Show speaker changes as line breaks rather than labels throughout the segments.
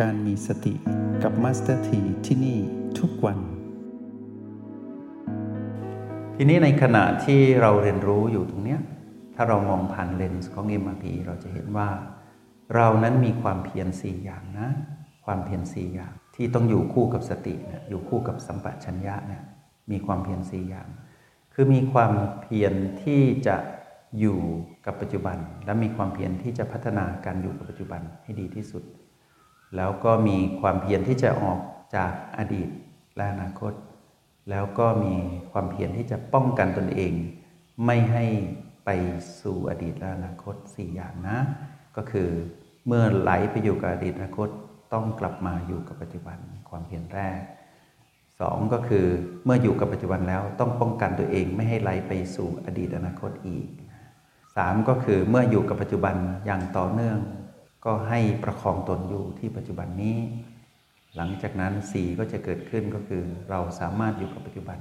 การมีสติกับมาสเตอร์ทีที่นี่ทุกวัน
ทีนี้ในขณะที่เราเรียนรู้อยู่ตรงเนี้ยถ้าเรามองผ่านเลนส์ของ MRP เราจะเห็นว่า เรานั้นมีความเพียรสี่อย่างนะ ความเพียรสี่อย่างที่ต้องอยู่คู่กับสติเนี่ยอยู่คู่กับสัมปชัญญะเนี่ยมีความเพียรสี่อย่าง คือมีความเพียรที่จะอยู่กับปัจจุบัน และมีความเพียรที่จะพัฒนาการอยู่กับปัจจุบันให้ดีที่สุด แล้วก็มีความเพียรที่จะออกจากอดีตและอนาคต แล้วก็มีความเพียรที่จะป้องกันตนเอง ไม่ให้ไปสู่อดีตและอนาคต 4 อย่างนะ ก็คือเมื่อไหลไปอยู่กับอดีตอนาคตต้องกลับมาอยู่กับปัจจุบันความเพียรแรกสองก็คือเมื่ออยู่กับปัจจุบันแล้วต้องป้องกันตัวเองไม่ให้ไหลไปสู่อดีตอนาคตอีกสามก็คือเมื่ออยู่กับปัจจุบันอย่างต่อเนื่อง ก็ให้ประคองตนอยู่ที่ปัจจุบันนี้ หลังจากนั้นสีก็จะเกิดขึ้นก็คือ เราสามารถอยู่กับปัจจุบัน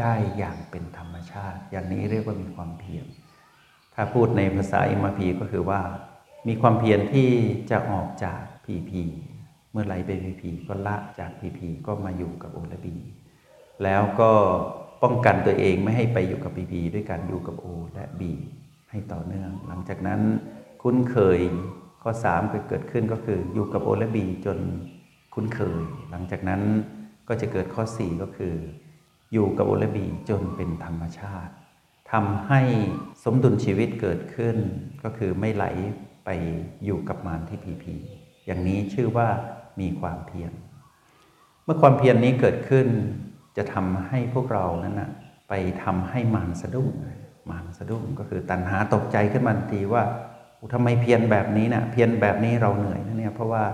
ได้อย่างเป็นธรรมชาติ อย่างนี้เรียกว่ามีความเพียรถ้าพูดในภาษาอิมาพีก็คือว่า มีความเพียรที่จะออกจากพีพีเมื่อไหลไปพีพีก็ละจากพีพีก็มาอยู่กับโอและบีแล้วก็ป้องกันตัวเองไม่ให้ไปอยู่กับพีพีด้วยการอยู่กับโอและบีให้ต่อเนื่อง หลังจากนั้นคุ้นเคย ข้อ3เกิดขึ้นก็คืออยู่กับโอและบีจนคุ้นเคย หลังจากนั้นก็จะเกิดข้อ 4 ก็คือ อยู่กับโอและบีจนเป็นธรรมชาติทำให้สมดุลชีวิตเกิดขึ้น ก็คือไม่ไหลไปอยู่กับมารที่พีพีอย่างนี้ชื่อว่ามีความเพียรเมื่อความเพียรนนี้เกิดขึ้น จะทำให้พวกเรานั้นนะไปทำให้มารสะดุ้งมารสะดุ้งก็คือตัณหาตกใจขึ้นมาทีว่า ทำไมเพียรแบบนี้นะ่ะเพียรแบบนี้เราเหนื่อยนะเนี่ยเพราะว่า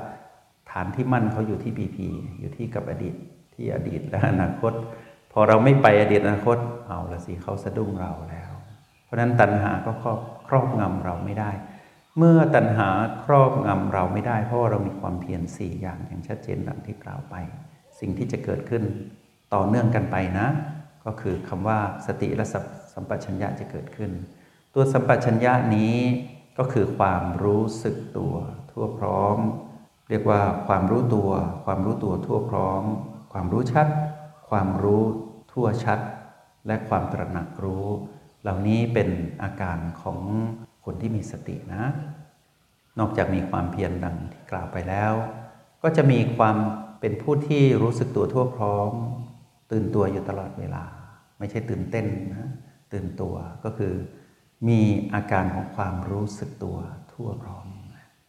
ฐานที่มั่นเขาอยู่ที่ปีพีอยู่ที่กับอดีตที่อดีตและอนาคต พอเราไม่ไปอดีตอนาคตเอาละสิเขาสะดุ้งเราแล้ว เพราะนั้นตัณหาก็ครอบครอบงำเราไม่ได้ เมื่อตัณหาครอบงำเราไม่ได้ เพราะาเรามีความเพียรสี่อย่างอย่างชัดเจนดังที่กล่าวไป สิ่งที่จะเกิดขึ้นต่อเนื่องกันไปนะ ก็คือคำว่าสติและสัมปชัญญะจะเกิดขึ้น ตัวสัมปชัญญะนี้ ก็คือความรู้สึกตัวทั่วพร้อม เรียกว่าความรู้ตัว ความรู้ตัวทั่วพร้อม ความรู้ชัด ความรู้ทั่วชัด และความตระหนักรู้ เหล่านี้เป็นอาการของคนที่มีสตินะ นอกจากมีความเพียรดังที่กล่าวไปแล้ว ก็จะมีความเป็นผู้ที่รู้สึกตัวทั่วพร้อม ตื่นตัวอยู่ตลอดเวลา ไม่ใช่ตื่นเต้นนะตื่นตัวก็คือ มีอาการของความรู้สึกตัวทั่วพร้อม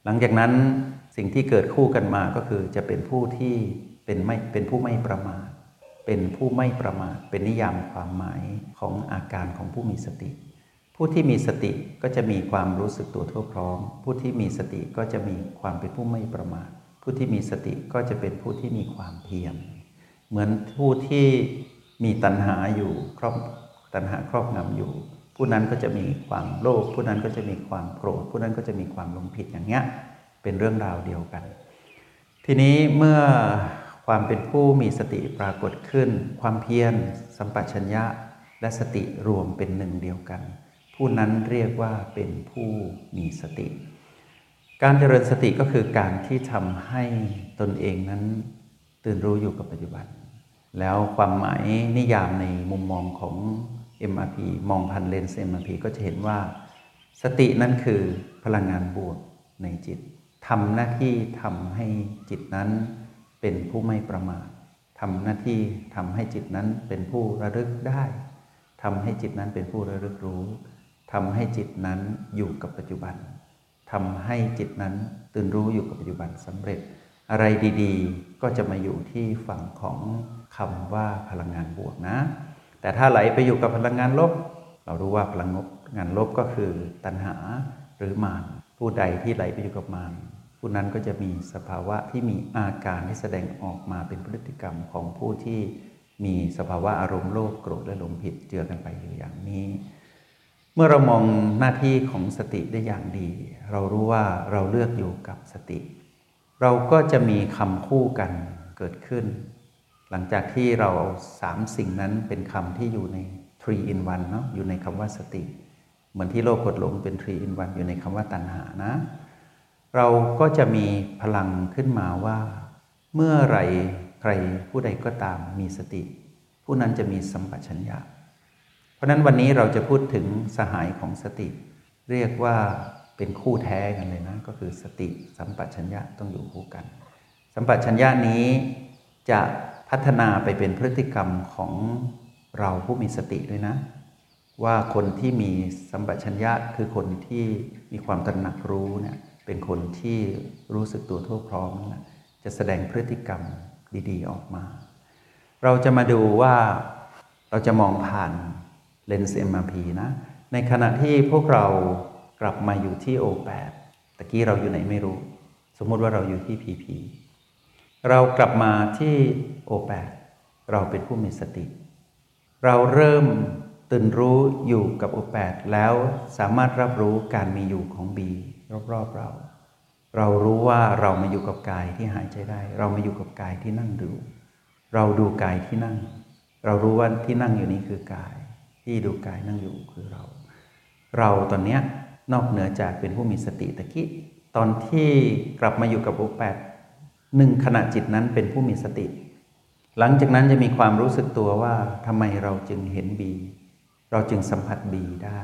หลังจากนั้นสิ่งที่เกิดคู่กันมาก็คือจะเป็นผู้ที่เป็นไม่เป็นผู้ไม่ประมาท เป็นผู้ไม่ประมาท เป็นนิยามความหมายของอาการของผู้มีสติ ผู้ที่มีสติก็จะมีความรู้สึกตัวทั่วพร้อม ผู้ที่มีสติก็จะมีความเป็นผู้ไม่ประมาท ผู้ที่มีสติก็จะเป็นผู้ที่มีความเพียร เหมือนผู้ที่มีตัณหาอยู่ครอบตัณหาครอบงำอยู่ ผู้นั้นก็จะมีความโลภผู้นั้นก็จะมีความโกรธผู้นั้นก็จะมีความหลงผิดอย่างเงี้ยเป็นเรื่องราวเดียวกัน ทีนี้เมื่อความเป็นผู้มีสติปรากฏขึ้น ความเพียร สัมปชัญญะ และสติรวมเป็นหนึ่งเดียวกัน ผู้นั้นเรียกว่าเป็นผู้มีสติ การเจริญสติก็คือการที่ทำให้ตนเองนั้นตื่นรู้อยู่กับปัจจุบัน แล้วความหมายนิยามในมุมมองของ MRP มองพันเลนส์ MRP ก็จะเห็นว่า สตินั้นคือพลังงานบวกในจิตทำหน้าที่ทำให้จิตนั้นเป็นผู้ไม่ประมาททำหน้าที่ทำให้จิตนั้นเป็นผู้ระลึกได้ทำให้จิตนั้นเป็นผู้ระลึกรู้ทำให้จิตนั้นอยู่กับปัจจุบันทำให้จิตนั้นตื่นรู้อยู่กับปัจจุบันสำเร็จ อะไรดี ๆ ก็จะมาอยู่ที่ฝั่งของคำว่าพลังงานบวกนะ แต่ถ้าไหลไปอยู่กับพลังงานลบ เรารู้ว่าพลังงานลบก็คือตัณหาหรือมารผู้ใดที่ไหลไปอยู่กับมารผู้นั้นก็จะมีสภาวะที่มีอาการที่แสดงออกมาเป็นพฤติกรรมของผู้ที่มีสภาวะอารมณ์โลภโกรธและหลงผิดเจือกันไปอยู่อย่างนี้ เมื่อเรามองหน้าที่ของสติได้อย่างดี เรารู้ว่าเราเลือกอยู่กับสติ เราก็จะมีคำคู่กันเกิดขึ้น หลังจากที่เราเอาสามสิ่งนั้นเป็นคำที่อยู่ใน three in one เนาะอยู่ในคำว่าสติ เหมือนที่โลภกดหลงเป็น three in one อยู่ในคำว่าตัณหานะ เราก็จะมีพลังขึ้นมาว่า เมื่อไรใครผู้ใดก็ตามมีสติ ผู้นั้นจะมีสัมปชัญญะ เพราะนั้นวันนี้เราจะพูดถึงสหายของสติ เรียกว่าเป็นคู่แท้กันเลยนะ ก็คือสติสัมปชัญญะต้องอยู่คู่กัน สัมปชัญญะนี้จะ พัฒนาไปเป็นพฤติกรรมของเราผู้มีสติด้วยนะ ว่าคนที่มีสัมปชัญญะคือคนที่มีความตระหนักรู้เนี่ยเป็นคนที่รู้สึกตัวทั่วพร้อมนะจะแสดงพฤติกรรมดีๆ ออกมา เราจะมาดูว่าเราจะมองผ่านเลนส์ MRP นะ ในขณะที่พวกเรากลับมาอยู่ที่ O8 ตะกี้เราอยู่ไหนไม่รู้ สมมุติว่าเราอยู่ที่ PP เรากลับมาที่ O8 เราเป็นผู้มีสติ เราเริ่มตื่นรู้อยู่กับ O8 แปแล้วสามารถรับรู้การมีอยู่ของ B รอบๆเรา เรารู้ว่าเรามาอยู่กับกายที่หายใจได้ เรามาอยู่กับกายที่นั่งดู เราดูกายที่นั่ง เรารู้ว่าที่นั่งอยู่นี้คือกาย ที่ดูกายนั่งอยู่คือเรา เราตอนเนี้ยนอกเหนือจากเป็นผู้มีสติตะกี้ตอนที่กลับมาอยู่กับ O8 หนึ่งขณะจิตนั้นเป็นผู้มีสติ หลังจากนั้นจะมีความรู้สึกตัวว่าทำไมเราจึงเห็นบี เราจึงสัมผัสบีได้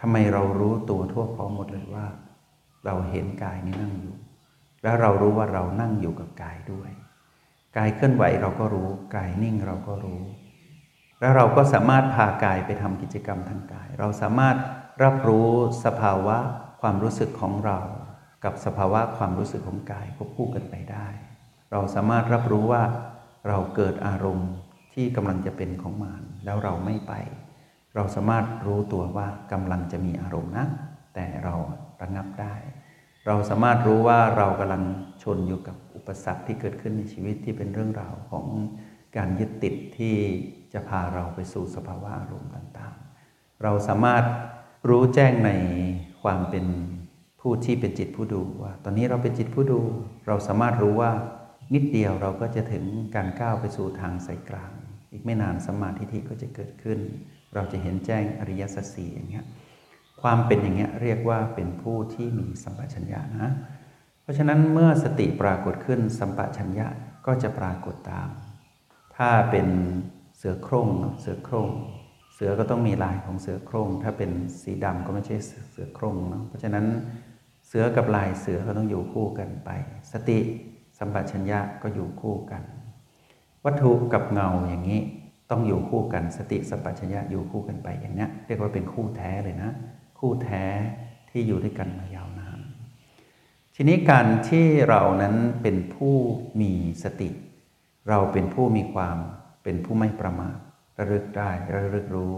ทำไมเรารู้ตัวทั่วพร้อมหมดเลยว่า เราเห็นกายนี้นั่งอยู่ แล้วเรารู้ว่าเรานั่งอยู่กับกายด้วย กายเคลื่อนไหวเราก็รู้ กายนิ่งเราก็รู้ แล้วเราก็สามารถพากายไปทำกิจกรรมทางกาย เราสามารถรับรู้สภาวะความรู้สึกของเรา กับสภาวะความรู้สึกของกายควบคู่กันไปได้ เราสามารถรับรู้ว่าเราเกิดอารมณ์ที่กำลังจะเป็นของมานแล้วเราไม่ไป เราสามารถรู้ตัวว่ากำลังจะมีอารมณ์นะแต่เราระงับได้ เราสามารถรู้ว่าเรากำลังชนอยู่กับอุปสรรคที่เกิดขึ้นในชีวิตที่เป็นเรื่องราวของการยึดติดที่จะพาเราไปสู่สภาวะอารมณ์ต่างๆ เราสามารถรู้แจ้งในความเป็น ผู้ที่เป็นจิตผู้ดูว่า ตอนนี้เราเป็นจิตผู้ดู เราสามารถรู้ว่านิดเดียวเราก็จะถึงการก้าวไปสู่ทางสายกลาง อีกไม่นานสมาธิก็จะเกิดขึ้น เราจะเห็นแจ้งอริยสัจสี่อย่างเงี้ยความเป็นอย่างเงี้ยเรียกว่าเป็นผู้ที่มีสัมปชัญญะนะ เพราะฉะนั้นเมื่อสติปรากฏขึ้นสัมปชัญญะก็จะปรากฏตาม ถ้าเป็นเสือโคร่งเสือโคร่งเสือก็ต้องมีลายของเสือโคร่งถ้าเป็นสีดำก็ไม่ใช่เสือโคร่งเนาะเพราะฉะนั้น เสือกับลายเสือก็ต้องอยู่คู่กันไป สติสัมปชัญญะก็อยู่คู่กัน วัตถุกับเงาอย่างนี้ต้องอยู่คู่กัน สติสัมปชัญญะอยู่คู่กันไปอย่างนี้เรียกว่าเป็นคู่แท้เลยนะ คู่แท้ที่อยู่ด้วยกันมายาวนานทีนี้การที่เรานั้นเป็นผู้มีสติ เราเป็นผู้มีความเป็นผู้ไม่ประมาทระลึกได้ระลึกรู้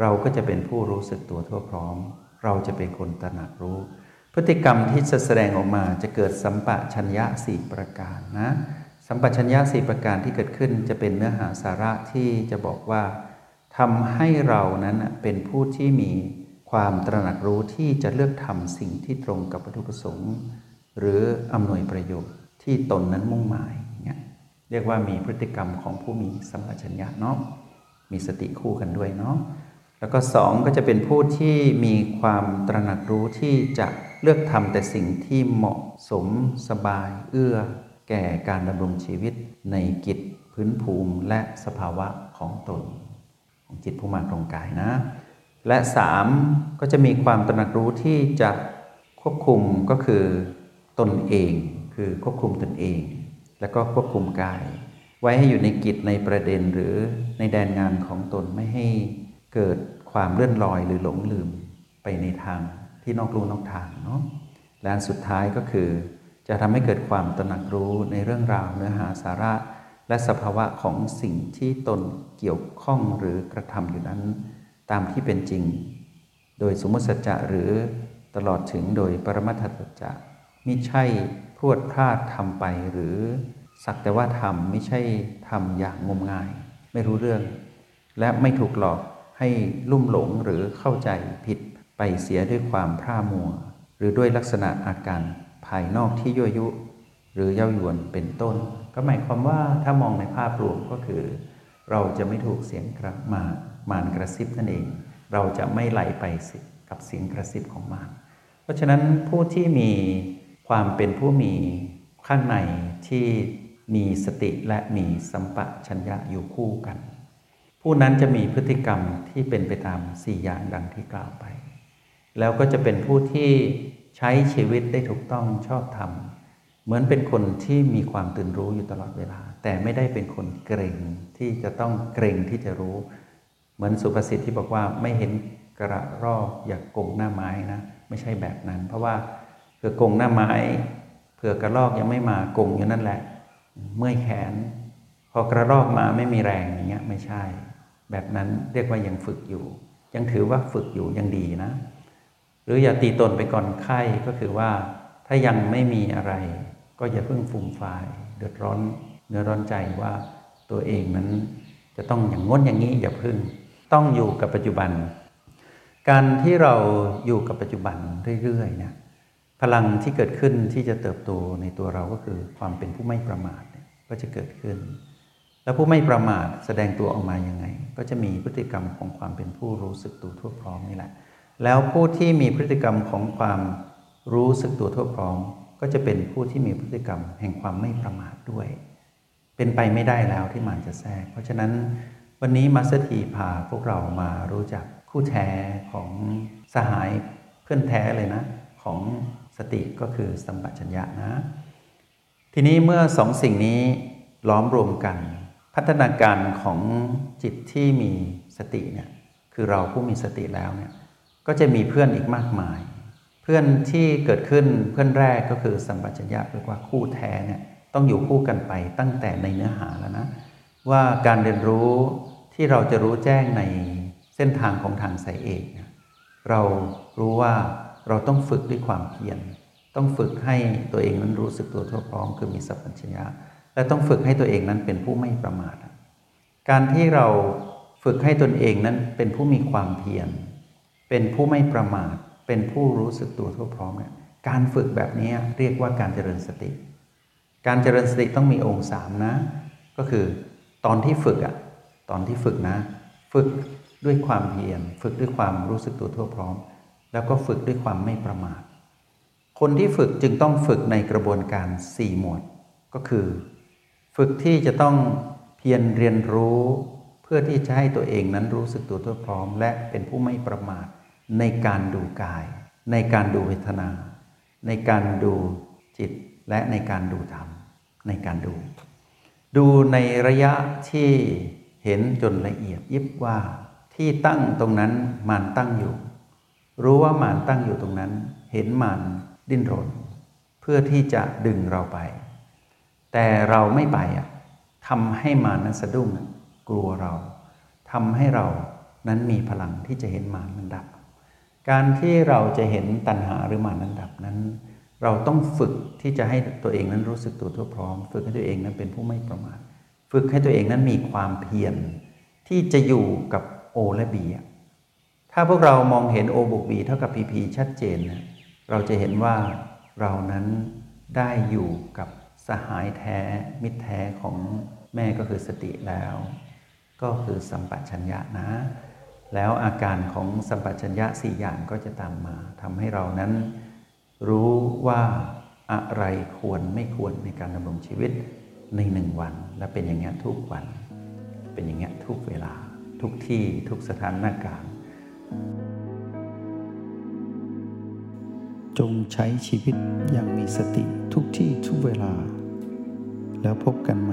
เราก็จะเป็นผู้รู้สึกตัวทั่วพร้อม เราจะเป็นคนตระหนักรู้ พฤติกรรมที่จะแสดงออกมาจะเกิดสัมปชัญญะสี่ประการนะสัมปชัญญะสี่ประการที่เกิดขึ้นจะเป็นเนื้อหาสาระที่จะบอกว่าทำให้เรานั้นเป็นผู้ที่มีความตระหนักรู้ที่จะเลือกทำสิ่งที่ตรงกับวัตถุประสงค์ หรืออำนวยประโยชน์ที่ตนนั้นมุ่งหมายเนี่ยเรียกว่ามีพฤติกรรมของผู้มีสัมปชัญญะเนาะมีสติคู่กันด้วยเนาะแล้วก็สองก็จะเป็นผู้ที่มีความตระหนักรู้ที่จะ เลือกทำแต่สิ่งที่เหมาะสมสบาย เอื้อ แก่การดำรงชีวิตในกิจพื้นภูมิและสภาวะของตน ของจิตผู้มาตรงกายนะ และสามก็จะมีความตระหนักรู้ที่จะควบคุมก็คือตนเอง คือควบคุมตนเอง แล้วก็ควบคุมกาย ไว้ให้อยู่ในกิจในประเด็นหรือในแดนงานของตนไม่ให้เกิดความเลื่อนลอยหรือหลงลืมไปในทาง ที่นอกลู่นอกทางเนาะและอันสุดท้ายก็คือ จะทำให้เกิดความตระหนักรู้ในเรื่องราวเนื้อหาสาระ และสภาวะของสิ่งที่ตนเกี่ยวข้องหรือกระทำอยู่นั้น ตามที่เป็นจริง โดยสมมติสัจจะหรือตลอดถึงโดยปรมัตถสัจจะไม่ใช่พรวดพลาดทำไปหรือสักแต่ว่าทำไม่ใช่ทำอย่างงมงาย ไม่รู้เรื่อง และไม่ถูกหลอกให้ลุ่มหลงหรือเข้าใจผิด ไปเสียด้วยความพร่ามัว หรือด้วยลักษณะอาการภายนอกที่ยั่วยุ หรือเย้ายวนเป็นต้น ก็หมายความว่าถ้ามองในภาพรวมก็คือ เราจะไม่ถูกเสียงกระมามานกระซิบนั่นเอง เราจะไม่ไหลไปกับเสียงกระซิบของมารเพราะฉะนั้นผู้ที่มีความเป็นผู้มีข้างในที่มีสติและมีสัมปชัญญะอยู่คู่กัน ผู้นั้นจะมีพฤติกรรมที่เป็นไปตามสี่อย่างดังที่กล่าวไป แล้วก็จะเป็นผู้ที่ใช้ชีวิตได้ถูกต้องชอบธรรม เหมือนเป็นคนที่มีความตื่นรู้อยู่ตลอดเวลา แต่ไม่ได้เป็นคนเกรงที่จะต้องเกรงที่จะรู้ เหมือนสุภาษิตที่บอกว่าไม่เห็นกระรอกอย่ากกงหน้าไม้นะ ไม่ใช่แบบนั้น เพราะว่าเผื่อกงหน้าไม้เผื่อกระรอกยังไม่มากงอยู่นั่นแหละ เมื่อยแขน พอกระรอกมาไม่มีแรงอย่างเงี้ยไม่ใช่ แบบนั้นเรียกว่ายังฝึกอยู่ ยังถือว่าฝึกอยู่ยังดีนะ หรืออย่าตีตนไปก่อนไข้ก็คือว่า ถ้ายังไม่มีอะไร ก็อย่าเพิ่งฟุ่มฟายเดือดร้อนเนื้อร้อนใจว่าตัวเองนั้นจะต้องอย่างง้นอย่างนี้อย่าพึ่ง ต้องอยู่กับปัจจุบัน การที่เราอยู่กับปัจจุบันเรื่อยๆเนี่ยพลังที่เกิดขึ้นที่จะเติบโตในตัวเราก็คือความเป็นผู้ไม่ประมาทก็จะเกิดขึ้น แล้วผู้ไม่ประมาทแสดงตัวออกมายังไง ก็จะมีพฤติกรรมของความเป็นผู้รู้สึกตัวทั่วพร้อมนี่แหละ แล้วผู้ที่มีพฤติกรรมของความรู้สึกตัวทั่วพร้อม ก็จะเป็นผู้ที่มีพฤติกรรมแห่งความไม่ประมาทด้วย เป็นไปไม่ได้แล้วที่มันจะแทรก เพราะฉะนั้นวันนี้มาสถีพาพวกเรามารู้จักคู่แท้ของสหายเพื่อนแท้เลยนะ ของสติก็คือสัมปชัญญะนะ ทีนี้เมื่อสองสิ่งนี้ล้อมรวมกัน พัฒนาการของจิตที่มีสติเนี่ยคือเราผู้มีสติแล้วเนี่ย ก็จะมีเพื่อนอีกมากมาย เพื่อนที่เกิดขึ้นเพื่อนแรกก็คือสัมปชัญญะเรียกว่าคู่แท้เนี่ยต้องอยู่คู่กันไปตั้งแต่ในเนื้อหาแล้วนะ ว่าการเรียนรู้ที่เราจะรู้แจ้งในเส้นทางของทางสายเอกเนี่ยเรารู้ว่าเราต้องฝึกด้วยความเพียรต้องฝึกให้ตัวเองนั้นรู้สึกตัวทั่วพร้อมคือมีสัพพัญญะและต้องฝึกให้ตัวเองนั้นเป็นผู้ไม่ประมาท การที่เราฝึกให้ตนเองนั้นเป็นผู้มีความเพียร เป็นผู้ไม่ประมาท เป็นผู้รู้สึกตัวทั่วพร้อมเนี่ยการฝึกแบบนี้เรียกว่าการเจริญสติ การเจริญสติต้องมีองค์สามนะ ก็คือตอนที่ฝึกอะตอนที่ฝึกนะ ฝึกด้วยความเพียรฝึกด้วยความรู้สึกตัวทั่วพร้อม แล้วก็ฝึกด้วยความไม่ประมาท คนที่ฝึกจึงต้องฝึกในกระบวนการสี่หมวด ก็คือ ฝึกที่จะต้องเพียรเรียนรู้ เพื่อที่จะให้ตัวเองนั้นรู้สึกตัวทั่วพร้อม และเป็นผู้ไม่ประมาทในการดูกาย ในการดูเวทนา ในการดูจิตและในการดูธรรม ในการดู ดูในระยะที่เห็นจนละเอียดยิบว่าที่ตั้งตรงนั้นมานตั้งอยู่ รู้ว่ามานตั้งอยู่ตรงนั้น เห็นมานดิ้นรน เพื่อที่จะดึงเราไป แต่เราไม่ไปอะทำให้มานนั้นสะดุ้ง กลัวเราทำให้เรานั้นมีพลังที่จะเห็นมานนั้นดับ การที่เราจะเห็นตัณหาหรือมานนั้นดับนั้น เราต้องฝึกที่จะให้ตัวเองนั้นรู้สึกตัวทั่วพร้อม ฝึกให้ตัวเองนั้นเป็นผู้ไม่ประมาทฝึกให้ตัวเองนั้นมีความเพียรที่จะอยู่กับโอและบีถ้าพวกเรามองเห็นโอบวกบีเท่ากับพีพีชัดเจนนะเราจะเห็นว่าเรานั้นได้อยู่กับสหายแท้มิตรแท้ของแม่ก็คือสติแล้ว ก็คือสัมปชัญญะนะ แล้วอาการของสัมปชัญญะสี่อย่างก็จะตามมาทำให้เรานั้น รู้ว่าอะไรควรไม่ควรในการดำรงชีวิตในหนึ่งวัน และเป็นอย่างนี้ยทุกวัน เป็นอย่างนี้ยทุกเวลา ทุกที่ทุกสถานการณ์
จงใช้ชีวิตอย่างมีสติทุกที่ทุกเวลา แล้วพบกันใหม่